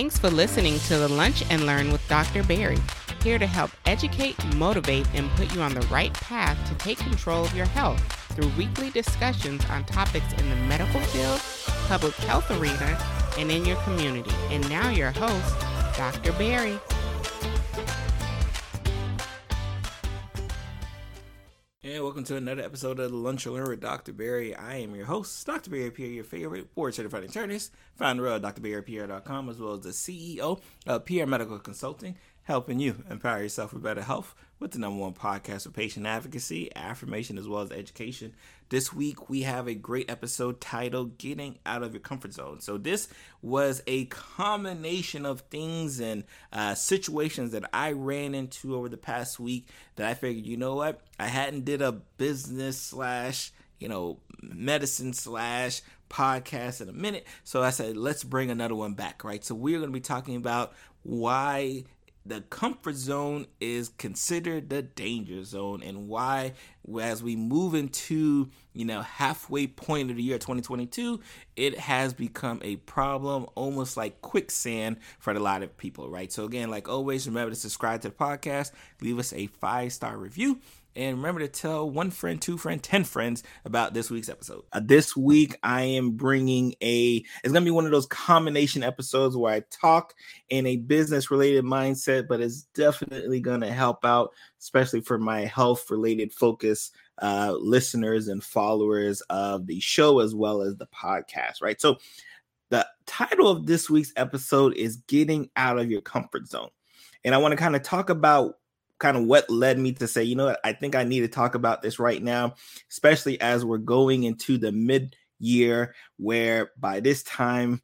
Thanks for listening to the Lunch and Learn with Dr. Berry, here to help educate, motivate, and put you on the right path to take control of your health through weekly discussions on topics in the medical field, public health arena, and in your community. And now, your host, Dr. Berry. And welcome to another episode of the Lunch and Learn with Dr. Berry. I am your host, Dr. Berry Pierre, your favorite board certified internist, founder of drberrypierre.com, as well as the CEO of Pierre Medical Consulting, helping you empower yourself with better health with the number one podcast for patient advocacy, affirmation, as well as education. This week, we have a great episode titled Getting Out of Your Comfort Zone. So, this was a combination of things and uh, situations that I ran into over the past week that I figured, you know what, I hadn't did a business slash, you know, medicine slash podcast in a minute. So I said, let's bring another one back, right? So we're going to be talking about why the comfort zone is considered the danger zone and why as we move into you know halfway point of the year 2022 it has become a problem almost like quicksand for a lot of people right? So again like always remember to subscribe to the podcast leave us a five star review and remember to tell one friend, two friend, ten friends about this week's episode. Uh, this week, I am bringing a. It's gonna be one of those combination episodes where I talk in a business related mindset, but it's definitely gonna help out, especially for my health related focus uh, listeners and followers of the show as well as the podcast. Right. So, the title of this week's episode is "Getting Out of Your Comfort Zone." And I want to kind of talk about kind of what led me to say, you know what, I think I need to talk about this right now, especially as we're going into the mid year, where by this time,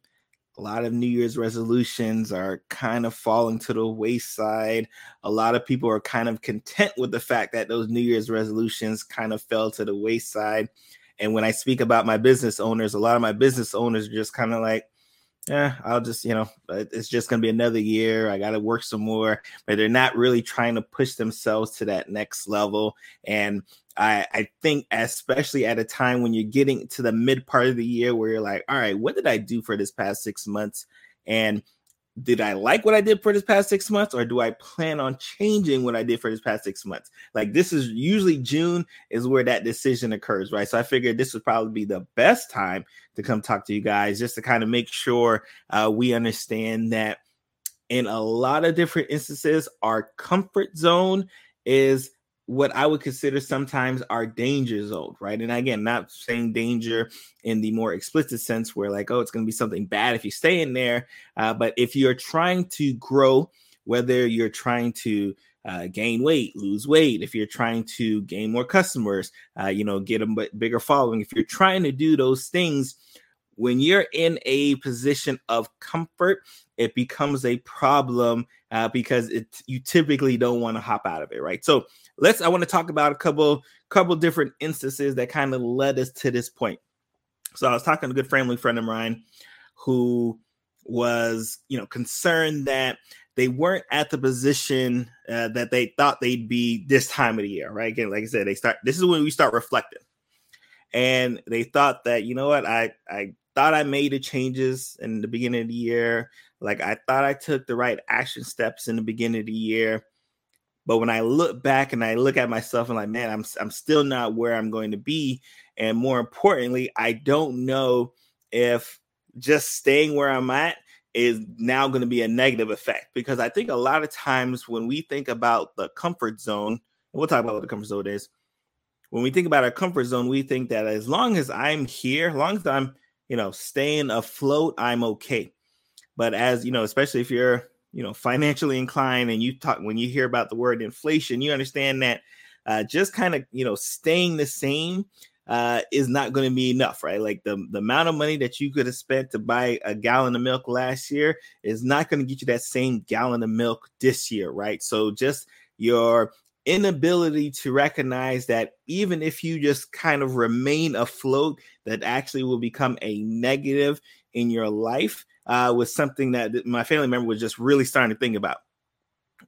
a lot of New Year's resolutions are kind of falling to the wayside. A lot of people are kind of content with the fact that those New Year's resolutions kind of fell to the wayside. And when I speak about my business owners, a lot of my business owners are just kind of like, yeah, I'll just, you know, it's just going to be another year. I got to work some more, but they're not really trying to push themselves to that next level. And I, I think, especially at a time when you're getting to the mid part of the year where you're like, all right, what did I do for this past six months? And did I like what I did for this past six months, or do I plan on changing what I did for this past six months? Like this is usually June is where that decision occurs, right? So I figured this would probably be the best time to come talk to you guys, just to kind of make sure uh, we understand that in a lot of different instances, our comfort zone is what I would consider sometimes our danger zone, right? And again, not saying danger in the more explicit sense where like, oh, it's going to be something bad if you stay in there. Uh, but if you're trying to grow, whether you're trying to uh, gain weight, lose weight, if you're trying to gain more customers, uh, you know, get a bigger following, if you're trying to do those things, when you're in a position of comfort, it becomes a problem uh, because it you typically don't want to hop out of it, right? So let's. I want to talk about a couple couple different instances that kind of led us to this point. So I was talking to a good family friend of mine who was, you know, concerned that they weren't at the position uh, that they thought they'd be this time of the year, right? Again, like I said, they start. This is when we start reflecting, and they thought that you know what, I I thought I made the changes in the beginning of the year. Like I thought I took the right action steps in the beginning of the year. But when I look back and I look at myself and like, man, I'm I'm still not where I'm going to be. And more importantly, I don't know if just staying where I'm at is now going to be a negative effect because I think a lot of times when we think about the comfort zone, we'll talk about what the comfort zone is. When we think about our comfort zone, we think that as long as I'm here, as long as I'm you know, staying afloat, I'm okay. But as you know, especially if you're, you know, financially inclined and you talk when you hear about the word inflation, you understand that uh, just kind of, you know, staying the same uh, is not going to be enough, right? Like the, the amount of money that you could have spent to buy a gallon of milk last year is not going to get you that same gallon of milk this year, right? So just your inability to recognize that even if you just kind of remain afloat, that actually will become a negative in your life uh, was something that my family member was just really starting to think about.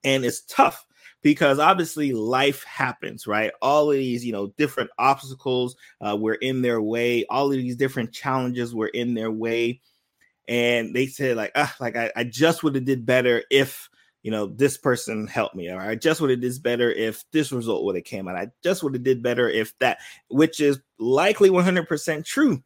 And it's tough because obviously life happens, right? All of these, you know, different obstacles uh, were in their way, all of these different challenges were in their way. and they said like, ah, like I, I just would have did better if you know this person helped me, or I just would have did better if this result would have came out. I just would have did better if that, which is likely 100% true.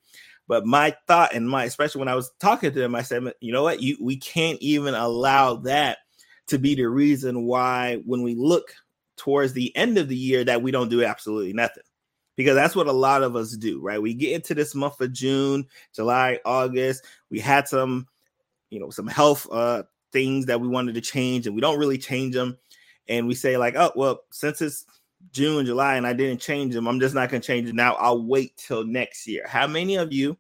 But my thought and my, especially when I was talking to them, I said, you know what, you we can't even allow that to be the reason why when we look towards the end of the year that we don't do absolutely nothing because that's what a lot of us do, right? We get into this month of June, July, August. We had some, you know, some health uh, things that we wanted to change, and we don't really change them. And we say like, oh, well, since it's June, July, and I didn't change them, I'm just not going to change it now. I'll wait till next year. How many of you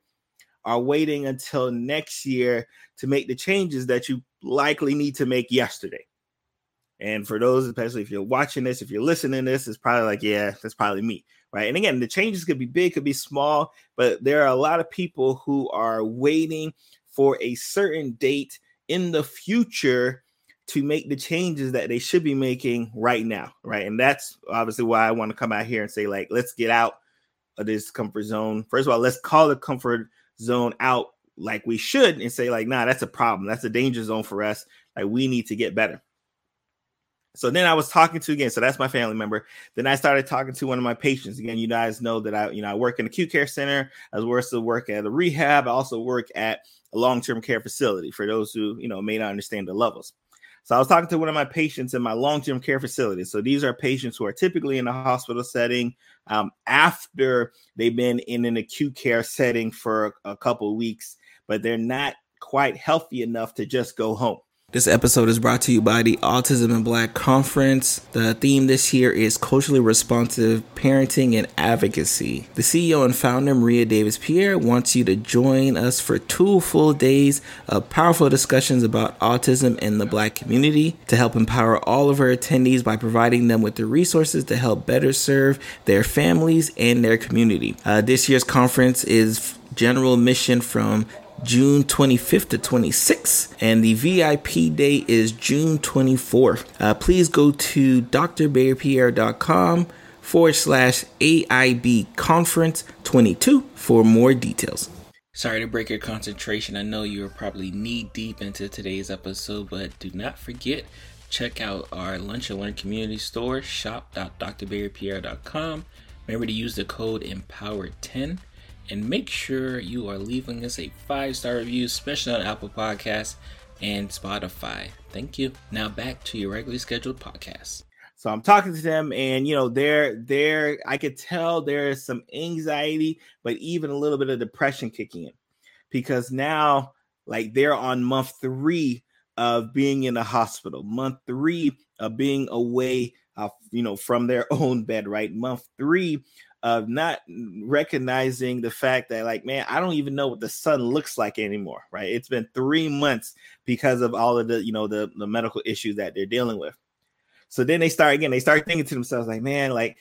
are waiting until next year to make the changes that you likely need to make yesterday? And for those, especially if you're watching this, if you're listening to this, it's probably like, yeah, that's probably me right? And again, the changes could be big, could be small, but there are a lot of people who are waiting for a certain date in the future to make the changes that they should be making right now, right? And that's obviously why I want to come out here and say, like, let's get out of this comfort zone. First of all, let's call the comfort zone out like we should and say, like, nah, that's a problem. That's a danger zone for us. Like, we need to get better. So then I was talking to again. So that's my family member. Then I started talking to one of my patients. Again, you guys know that I, you know, I work in the acute care center. I also work at a rehab. I also work at a long-term care facility for those who, you know, may not understand the levels. So I was talking to one of my patients in my long-term care facility. So these are patients who are typically in a hospital setting um, after they've been in an acute care setting for a, couple weeks, but they're not quite healthy enough to just go home. This episode is brought to you by the Autism in Black Conference. The theme this year is culturally responsive parenting and advocacy. The CEO and founder, Maria Davis Pierre, wants you to join us for two full days of powerful discussions about autism in the Black community to help empower all of our attendees by providing them with the resources to help better serve their families and their community. Uh, this year's conference is general mission from June 25th to 26th, and the VIP day is June 24th. Uh, please go to drberrypierre.com forward slash AIB conference 22 for more details. Sorry to break your concentration. I know you're probably knee deep into today's episode, but do not forget check out our Lunch and Learn community store, shop.drberrypierre.com. Remember to use the code EMPOWER10 and make sure you are leaving us a five star review, especially on Apple Podcasts and Spotify. Thank you. Now back to your regularly scheduled podcast. So I'm talking to them, and you know, they're there. I could tell there is some anxiety, but even a little bit of depression kicking in because now, like, they're on month three of being in a hospital, month three of being away, uh, you know, from their own bed, right? Month three of not recognizing the fact that like man i don't even know what the sun looks like anymore right? It's been three months because of all of the you know the, the medical issues that they're dealing with. So then they start again they start thinking to themselves like man like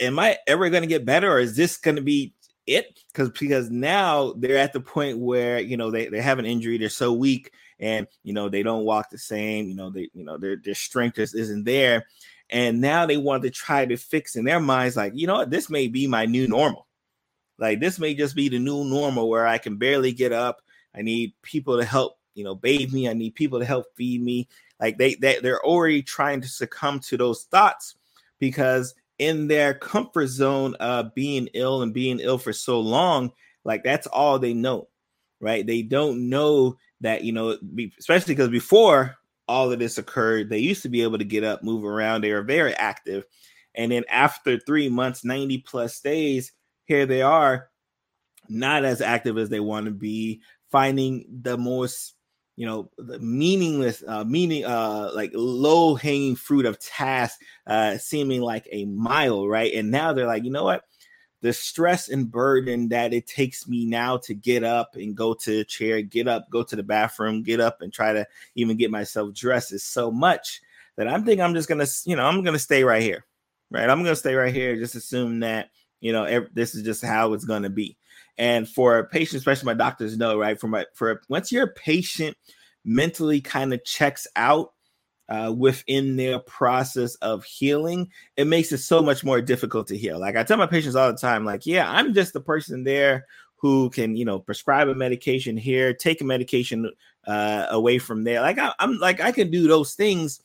am i ever going to get better or is this going to be it? Because because now they're at the point where you know they, they have an injury they're so weak and you know they don't walk the same you know they you know their, their strength just isn't there and now they want to try to fix in their minds, like, you know what, this may be my new normal. Like, this may just be the new normal where I can barely get up. I need people to help, you know, bathe me. I need people to help feed me. Like, they, they they're already trying to succumb to those thoughts because in their comfort zone of being ill and being ill for so long, like that's all they know, right? They don't know that, you know, especially because before all of this occurred, they used to be able to get up, move around. They were very active. And then after three months, 90 plus days, here they are, not as active as they want to be, finding the most, you know, the meaningless, uh, meaning, uh, like low hanging fruit of tasks, uh, seeming like a mile, right? And now they're like, you know what? The stress and burden that it takes me now to get up and go to a chair, get up, go to the bathroom, get up and try to even get myself dressed is so much that I'm thinking I'm just gonna, you know, I'm gonna stay right here, right? I'm gonna stay right here, just assume that you know every, this is just how it's gonna be. And for patients, especially my doctors know, right? For my for once your patient mentally kind of checks out uh, within their process of healing, it makes it so much more difficult to heal. Like I tell my patients all the time, like, yeah, I'm just the person there who can you know prescribe a medication here, take a medication uh, away from there. Like I, am like I can do those things,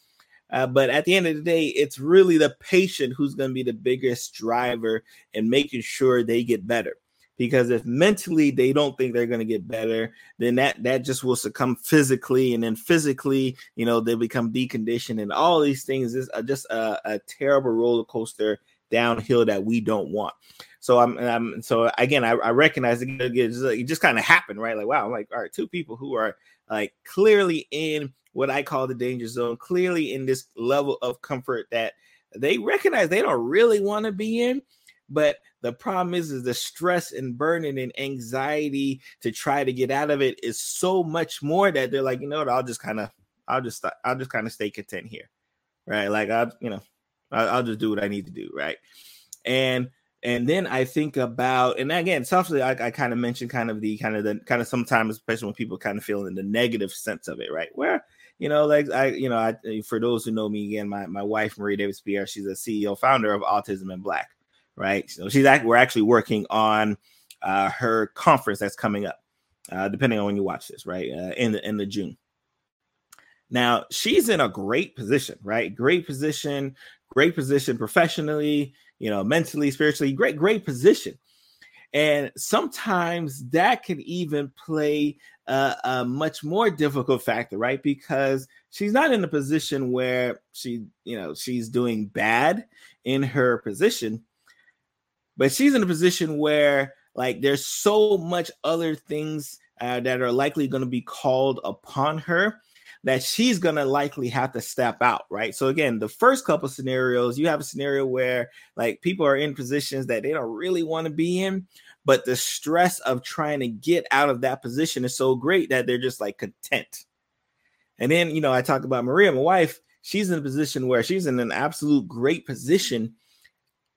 uh, but at the end of the day, it's really the patient who's going to be the biggest driver in making sure they get better. Because if mentally they don't think they're going to get better, then that that just will succumb physically, and then physically, you know, they become deconditioned, and all these things is uh, just a, a terrible roller coaster downhill that we don't want. So I'm, I'm so again, I, I recognize it, it just, just kind of happened, right? Like, wow, I'm like, all right, two people who are like clearly in what I call the danger zone, clearly in this level of comfort that they recognize they don't really want to be in. But the problem is, is the stress and burden and anxiety to try to get out of it is so much more that they're like, you know what, I'll just kind of, I'll just, I'll just kind of stay content here, right? Like I, you know, I'll, I'll just do what I need to do, right? And and then I think about, and again, softly, I, I kind of mentioned kind of the kind of the kind of sometimes, especially when people kind of feel in the negative sense of it, right? Where you know, like I, you know, I for those who know me again, my my wife Marie Davis Pierre, she's a CEO founder of Autism in Black, right? So she's act, we're actually working on uh, her conference that's coming up, uh, depending on when you watch this, right? Uh, in the in the June. Now she's in a great position, right? Great position, great position professionally you know, mentally, spiritually, great, great position. And sometimes that can even play a, a, much more difficult factor, right? Because she's not in a position where she, you know, she's doing bad in her position, but she's in a position where like there's so much other things uh, that are likely going to be called upon her that she's going to likely have to step out, right? So again, the first couple scenarios, you have a scenario where like people are in positions that they don't really want to be in, but the stress of trying to get out of that position is so great that they're just like content. And then, you know, I talk about Maria, my wife, she's in a position where she's in an absolute great position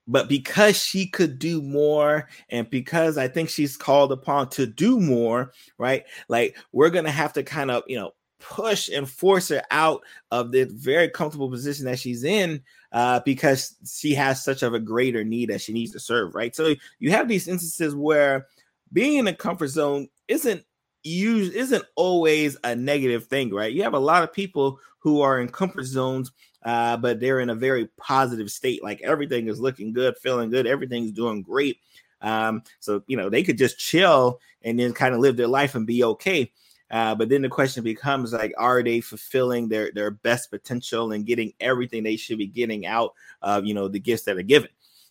but because she could do more and because i think she's called upon to do more right like we're gonna have to kind of you know push and force her out of the very comfortable position that she's in uh, because she has such of a greater need that she needs to serve, right? So you have these instances where being in a comfort zone isn't use isn't always a negative thing, right? You have a lot of people who are in comfort zones, uh, but they're in a very positive state, like everything is looking good, feeling good, everything's doing great. Um, so you know they could just chill and then kind of live their life and be okay. Uh, but then the question becomes like, are they fulfilling their their best potential and getting everything they should be getting out of you know the gifts that are given?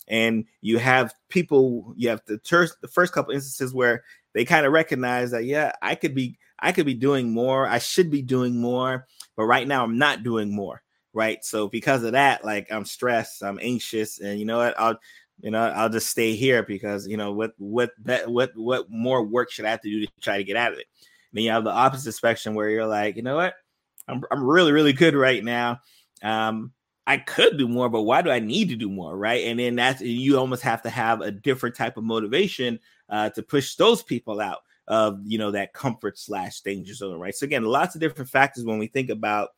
And you have people, you have the first the first couple instances where they kind of recognize that yeah, I could be I could be doing more, I should be doing more, but right now I'm not doing more, right? So because of that, like I'm stressed, I'm anxious, and you know what, I'll you know I'll just stay here because you know what what that what what more work should I have to do to try to get out of it? then you have the opposite spectrum where you're like, you know what? I'm I'm really, really good right now. Um, I could do more, but why do I need to do more? Right. And then that's you almost have to have a different type of motivation uh, to push those people out of you know that comfort slash danger zone. Right. So again, lots of different factors when we think about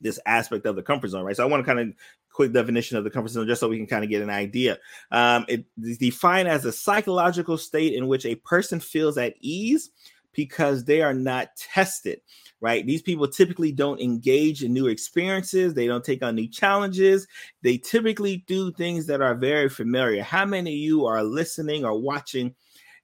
this aspect of the comfort zone, right? So I want to kind of quick definition of the comfort zone just so we can kind of get an idea. Um, it is defined as a psychological state in which a person feels at ease because they are not tested, right? These people typically don't engage in new experiences, they don't take on new challenges. They typically do things that are very familiar. How many of you are listening or watching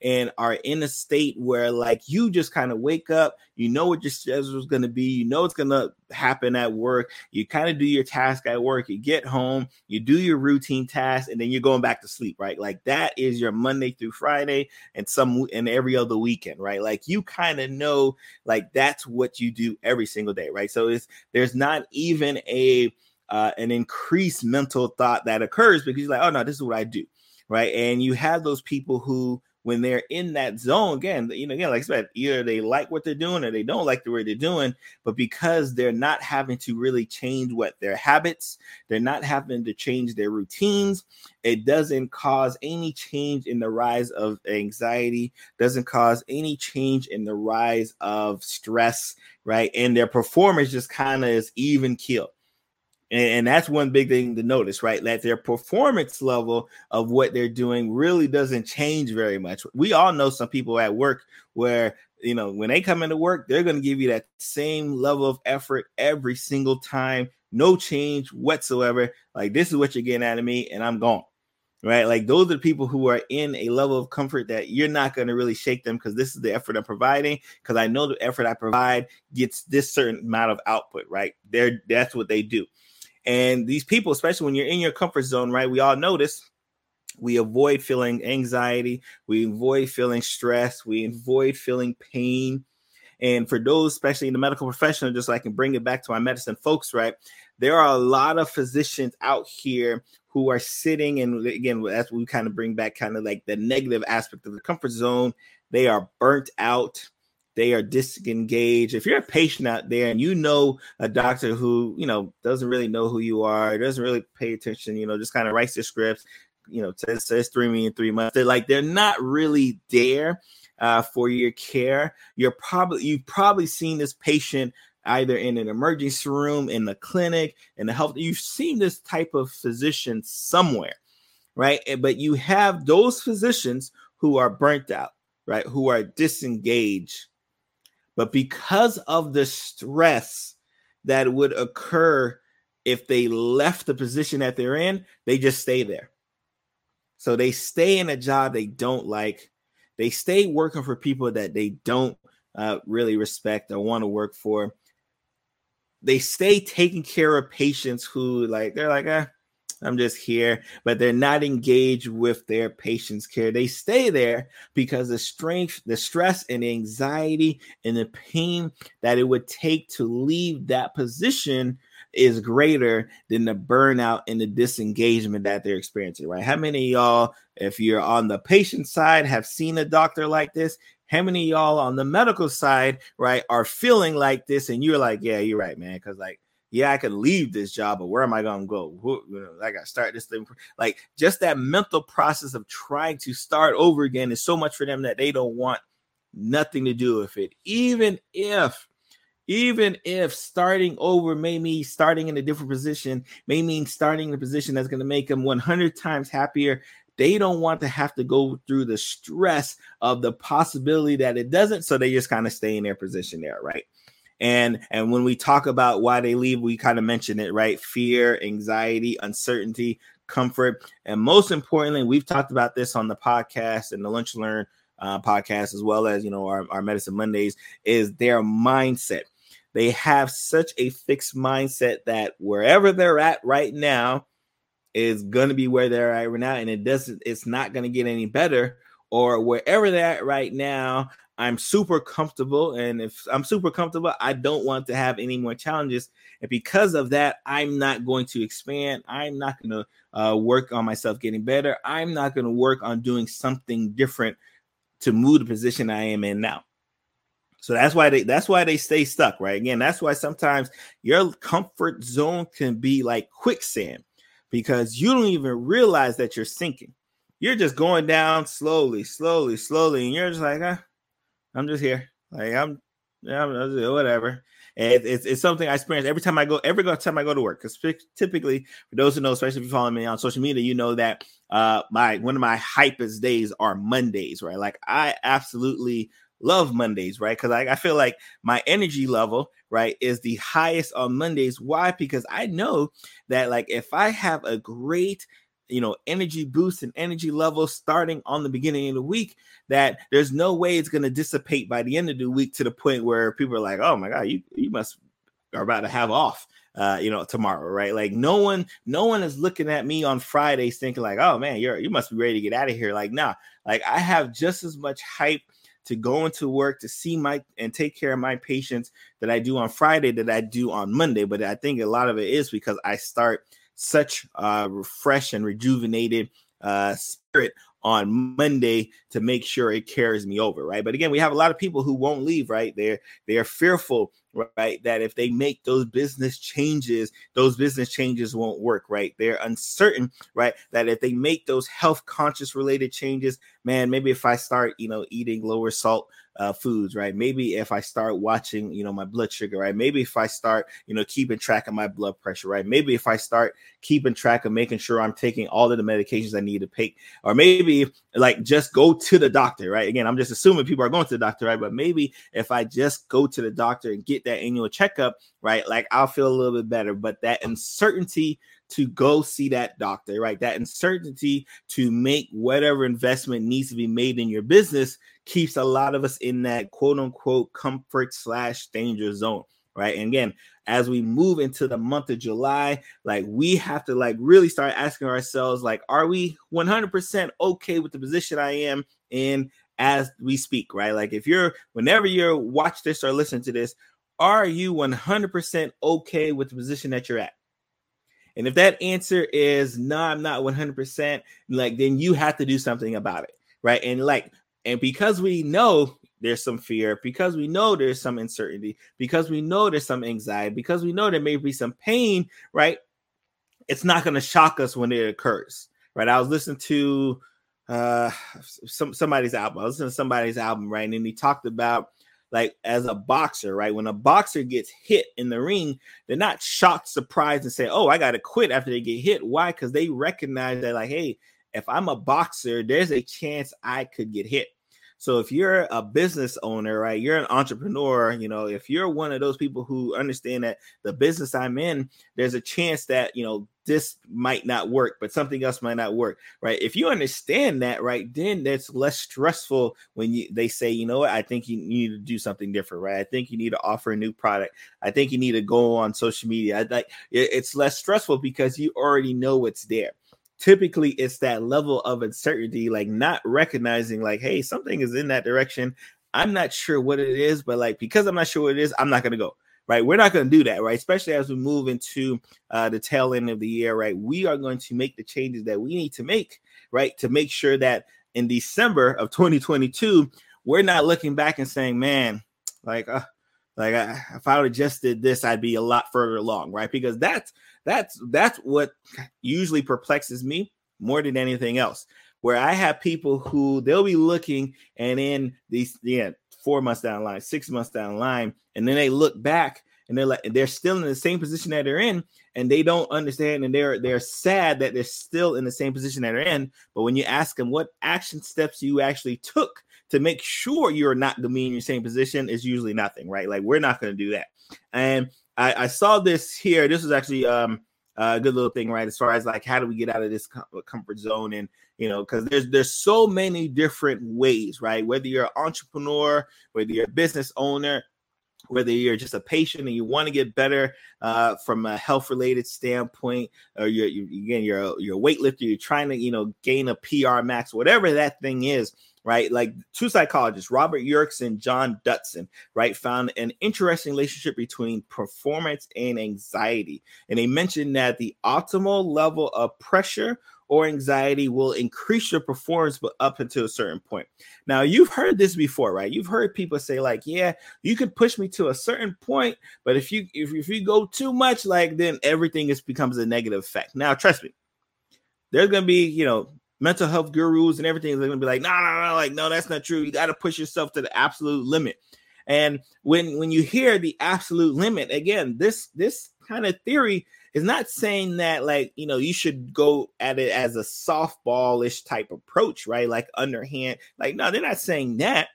and are in a state where like you just kind of wake up, you know what your schedule is going to be, you know it's going to happen at work, you kind of do your task at work, you get home, you do your routine task, and then you're going back to sleep, right? Like that is your Monday through Friday and some and every other weekend, right? Like you kind of know like that's what you do every single day, right? So it's there's not even a uh, an increased mental thought that occurs because you're like, oh no, this is what I do, right? And you have those people who when they're in that zone again you know again like i said either they like what they're doing or they don't like the way they're doing but because they're not having to really change what their habits they're not having to change their routines it doesn't cause any change in the rise of anxiety doesn't cause any change in the rise of stress right? And their performance just kind of is even killed And, that's one big thing to notice, right? That their performance level of what they're doing really doesn't change very much. We all know some people at work where you know when they come into work, they're going to give you that same level of effort every single time, no change whatsoever. Like this is what you're getting out of me, and I'm gone right? Like those are the people who are in a level of comfort that you're not going to really shake them because this is the effort I'm providing. Because I know the effort I provide gets this certain amount of output, right? They're that's what they do. And these people, especially when you're in your comfort zone, right? We all notice we avoid feeling anxiety, we avoid feeling stress, we avoid feeling pain. And for those, especially in the medical profession, just so I can bring it back to my medicine folks, right? There are a lot of physicians out here who are sitting and again that's we kind of bring back kind of like the negative aspect of the comfort zone they are burnt out they are disengaged if you're a patient out there and you know a doctor who you know doesn't really know who you are doesn't really pay attention you know just kind of writes their scripts you know says, says three million three months they're like they're not really there uh, for your care you're probably you've probably seen this patient either in an emergency room, in the clinic, in the health. You've seen this type of physician somewhere, right? But you have those physicians who are burnt out, right? Who are disengaged. But because of the stress that would occur if they left the position that they're in, they just stay there. So they stay in a job they don't like. They stay working for people that they don't uh, really respect or want to work for they stay taking care of patients who like they're like eh, i'm just here but they're not engaged with their patients care they stay there because the strength the stress and the anxiety and the pain that it would take to leave that position is greater than the burnout and the disengagement that they're experiencing right how many y'all if you're on the patient side have seen a doctor like this how many y'all on the medical side, right, are feeling like this? And you're like, yeah, you're right, man. Cause like, yeah, I could leave this job, but where am I gonna go? Who, you know, I gotta start this thing. Like just that mental process of trying to start over again is so much for them that they don't want nothing to do with it. Even if even if starting over may mean starting in a different position, may mean starting in a position that's to make them 100 times happier they don't want to have to go through the stress of the possibility that it doesn't. So they just kind of stay in their position there, right? And and when we talk about why they leave, we kind of mention it, right? Fear, anxiety, uncertainty, comfort, and most importantly, we've talked about this on the podcast and the Lunch Learn uh, podcast, as well as you know our, our Medicine Mondays, is their mindset. They have such a fixed mindset that wherever they're at right now, is going to be where they're at right now, and it doesn't. It's not going to get any better. Or wherever they're at right now, I'm super comfortable, and if I'm super comfortable, I don't want to have any more challenges. And because of that, I'm not going to expand. I'm not going to uh, work on myself getting better. I'm not going to work on doing something different to move the position I am in now. So that's why they that's why they stay stuck, right? Again, that's why sometimes your comfort zone can be like quicksand because you don't even realize that you're sinking. You're just going down slowly, slowly, slowly, and you're just like, ah, I'm just here. Like I'm, yeah, whatever. And it's, it's something I experience every time I go, every time I go to work. Because typically, for those who know, especially if you follow me on social media, you know that uh my one of my hypest days are Mondays, right? Like I absolutely love Mondays, right? Because I, I feel like my energy level, right, is the highest on Mondays. Why? Because I know that, like, if I have a great you know energy boost and energy level starting on the beginning of the week that there's no way it's going to dissipate by the end of the week to the point where people are like oh my god you you must are about to have off uh you know tomorrow right like no one no one is looking at me on fridays thinking like oh man you're you must be ready to get out of here like nah like i have just as much hype to go into work to see my and take care of my patients that I do on Friday that I do on Monday. But I think a lot of it is because I start such uh refresh and rejuvenated uh spirit on Monday to make sure it carries me over, right? But again, we have a lot of people who won't leave, right? They're they're fearful, right, that if they make those business changes, those business changes won't work, right? They're uncertain, right, that if they make those health conscious related changes, man, maybe if I start, you know, eating lower salt uh, foods, right? Maybe if I start watching, you know, my blood sugar, right? Maybe if I start, you know, keeping track of my blood pressure, right? Maybe if I start keeping track of making sure I'm taking all of the medications I need to take, or maybe like just go to the doctor, right? Again, I'm just assuming people are going to the doctor, right? But maybe if I just go to the doctor and get that annual checkup, right? Like I'll feel a little bit better. But that uncertainty to go see that doctor, right? That uncertainty to make whatever investment needs to be made in your business keeps a lot of us in that quote unquote comfort slash danger zone, right? And again, as we move into the month of July, like we have to like really start asking ourselves, like, are we 100% okay with the position I am in as we speak, right? Like if you're whenever you're watch this or listen to this, are you 100% okay with the position that you're at? And if that answer is no, I'm not 100%, like then you have to do something about it, right? And like, and because we know there's some fear, because we know there's some uncertainty, because we know there's some anxiety, because we know there may be some pain, right? It's not going to shock us when it occurs, right? I was listening to uh some somebody's album. I was listening to somebody's album, right? And he talked about like as a boxer, right? When a boxer gets hit in the ring, they're not shocked, surprised, and say, "Oh, I got to quit after they get hit." Why? Because they recognize that, like, hey, if I'm a boxer, there's a chance I could get hit. So if you're a business owner, right, you're an entrepreneur, you know, if you're one of those people who understand that the business I'm in, there's a chance that, you know, this might not work, but something else might not work, right? If you understand that, right, then that's less stressful when you they say, you know what, I think you need to do something different, right? I think you need to offer a new product. I think you need to go on social media. I like it's less stressful because you already know what's there typically it's that level of uncertainty, like not recognizing, like, hey, something is in that direction. I'm not sure what it is, but like because I'm not sure what it is, I'm not gonna go. Right, we're not going to do that, right? Especially as we move into uh, the tail end of the year, right? We are going to make the changes that we need to make, right, to make sure that in December of 2022, we're not looking back and saying, "Man, like, uh, like I, if I would have just did this, I'd be a lot further along, right? Because that's that's that's what usually perplexes me more than anything else. Where I have people who they'll be looking and in these yeah four months down line, six months down line, and then they look back and they're like they're still in the same position that they're in, and they don't understand and they're they're sad that they're still in the same position that they're in. But when you ask them what action steps you actually took to make sure you're not to be in your same position is usually nothing, right? Like we're not going to do that. And I, I, saw this here. This was actually um, a good little thing, right? As far as like how do we get out of this comfort zone, and you know, because there's there's so many different ways, right? Whether you're an entrepreneur, whether you're a business owner, whether you're just a patient and you want to get better uh, from a health related standpoint, or you're, you again you're a, you're a weightlifter, you're trying to you know gain a PR max, whatever that thing is, right? Like two psychologists, Robert Yerkes and John Dodson, right, found an interesting relationship between performance and anxiety. And they mentioned that the optimal level of pressure or anxiety will increase your performance, but up until a certain point. Now, you've heard this before, right? You've heard people say, like, yeah, you can push me to a certain point, but if you if, if you go too much, like then everything is becomes a negative effect. Now, trust me, there's gonna be, you know, mental health gurus and everything they're gonna be like, no, no, no, like, no, that's not true. You got to push yourself to the absolute limit. And when when you hear the absolute limit, again, this this kind of theory is not saying that like you know you should go at it as a softballish type approach, right? Like underhand. Like, no, they're not saying that.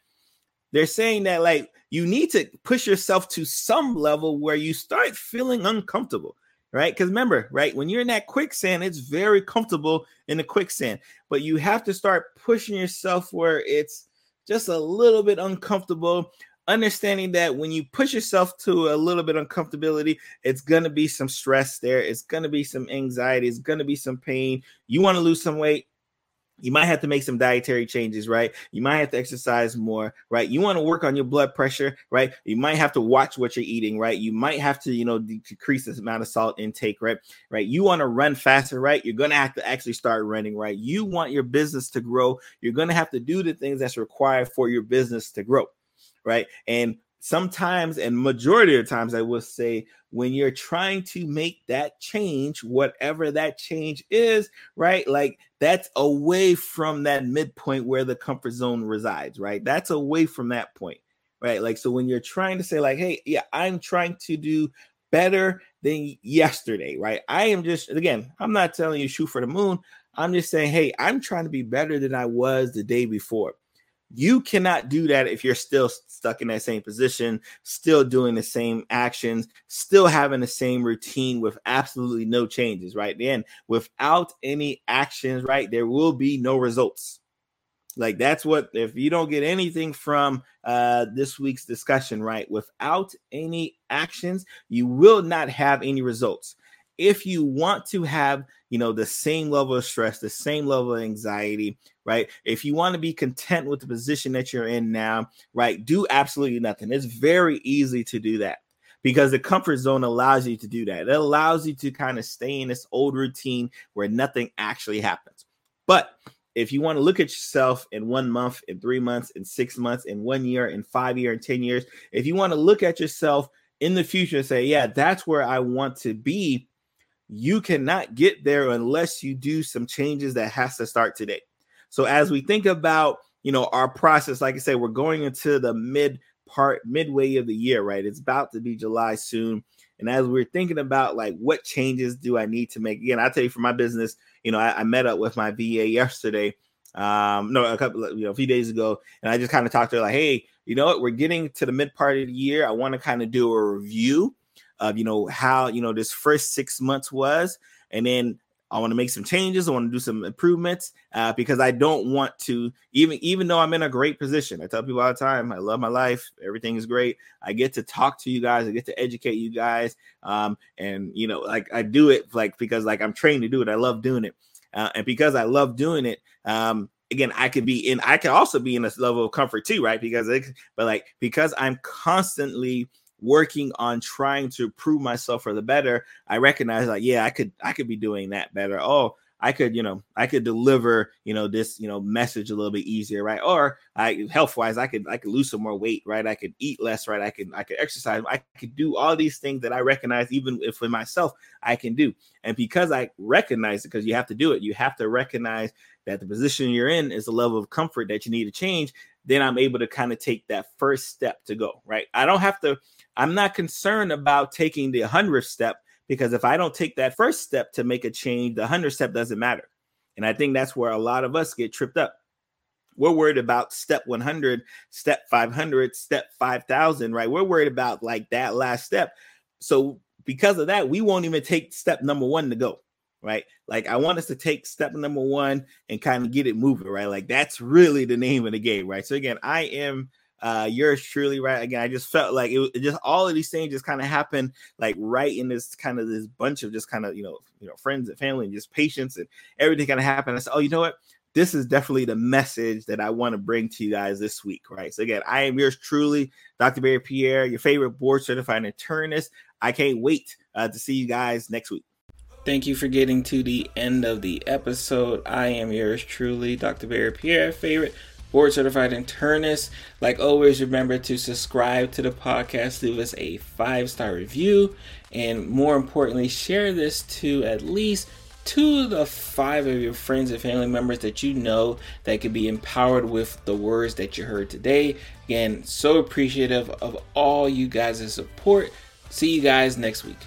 They're saying that like you need to push yourself to some level where you start feeling uncomfortable right? Because remember, right, when you're in that quicksand, it's very comfortable in the quicksand, but you have to start pushing yourself where it's just a little bit uncomfortable. Understanding that when you push yourself to a little bit of uncomfortability, it's gonna be some stress there, it's gonna be some anxiety, it's gonna be some pain. You want to lose some weight, you might have to make some dietary changes, right? You might have to exercise more, right? You want to work on your blood pressure, right? You might have to watch what you're eating, right? You might have to, you know, decrease the amount of salt intake, right? Right? You want to run faster, right? You're going to have to actually start running, right? You want your business to grow. You're going to have to do the things that's required for your business to grow, right? And sometimes and majority of times I will say when you're trying to make that change, whatever that change is, right? Like that's away from that midpoint where the comfort zone resides, right? That's away from that point, right? Like, so when you're trying to say, like, hey, yeah, I'm trying to do better than yesterday, right? I am just, again, I'm not telling you shoot for the moon. I'm just saying, hey, I'm trying to be better than I was the day before. You cannot do that if you're still stuck in that same position, still doing the same actions, still having the same routine with absolutely no changes, right? Then without any actions, right, there will be no results. Like that's what if you don't get anything from uh this week's discussion, right? Without any actions, you will not have any results if you want to have you know the same level of stress the same level of anxiety right? If you want to be content with the position that you're in now right do absolutely nothing. It's very easy to do that because the comfort zone allows you to do that. It allows you to kind of stay in this old routine where nothing actually happens. But if you want to look at yourself in one month in three months in six months in one year in five year in ten years if you want to look at yourself in the future and say yeah that's where i want to be you cannot get there unless you do some changes that has to start today. So as we think about, you know, our process, like I said, we're going into the mid part, midway of the year, right? It's about to be July soon. And as we're thinking about like what changes do I need to make, again, I tell you for my business, you know, I, I met up with my VA yesterday, um, no, a couple, you know, a few days ago, and I just kind of talked to her like, hey, you know what, we're getting to the mid part of the year. I want to kind of do a review of you know how you know this first six months was, and then I want to make some changes. I want to do some improvements uh, because I don't want to even even though I'm in a great position. I tell people all the time, I love my life. Everything is great. I get to talk to you guys. I get to educate you guys. Um, and you know, like I do it like because like I'm trained to do it. I love doing it, uh, and because I love doing it, um, again, I could be in. I can also be in this level of comfort too, right? Because it, but like because I'm constantly working on trying to prove myself for the better, I recognize like, yeah, I could I could be doing that better. Oh, I could, you know, I could deliver, you know, this, you know, message a little bit easier, right? Or I health wise, I could I could lose some more weight, right? I could eat less, right? I could I could exercise. I could do all these things that I recognize, even if for myself, I can do. And because I recognize it, because you have to do it, you have to recognize that the position you're in is a level of comfort that you need to change. Then I'm able to kind of take that first step to go, right? I don't have to I'm not concerned about taking the 100th step because if I don't take that first step to make a change, the 100th step doesn't matter. And I think that's where a lot of us get tripped up. We're worried about step 100, step 500, step 5000, right? We're worried about like that last step. So because of that, we won't even take step number 1 to go, right? Like I want us to take step number 1 and kind of get it moving, right? Like that's really the name of the game, right? So again, I am uh, yours truly, right? Again, I just felt like it, it just all of these things just kind of happened like right in this kind of this bunch of just kind of you know you know friends and family and just patience and everything kind of happened. I said, oh, you know what? This is definitely the message that I want to bring to you guys this week, right? So again, I am yours truly, Dr. Berry Pierre, your favorite board certified internist. I can't wait uh, to see you guys next week. Thank you for getting to the end of the episode. I am yours truly, Dr. Berry Pierre, favorite board certified internist. Like always, remember to subscribe to the podcast, leave us a five star review, and more importantly, share this to at least two of the five of your friends and family members that you know that could be empowered with the words that you heard today. Again, so appreciative of all you guys' support. See you guys next week.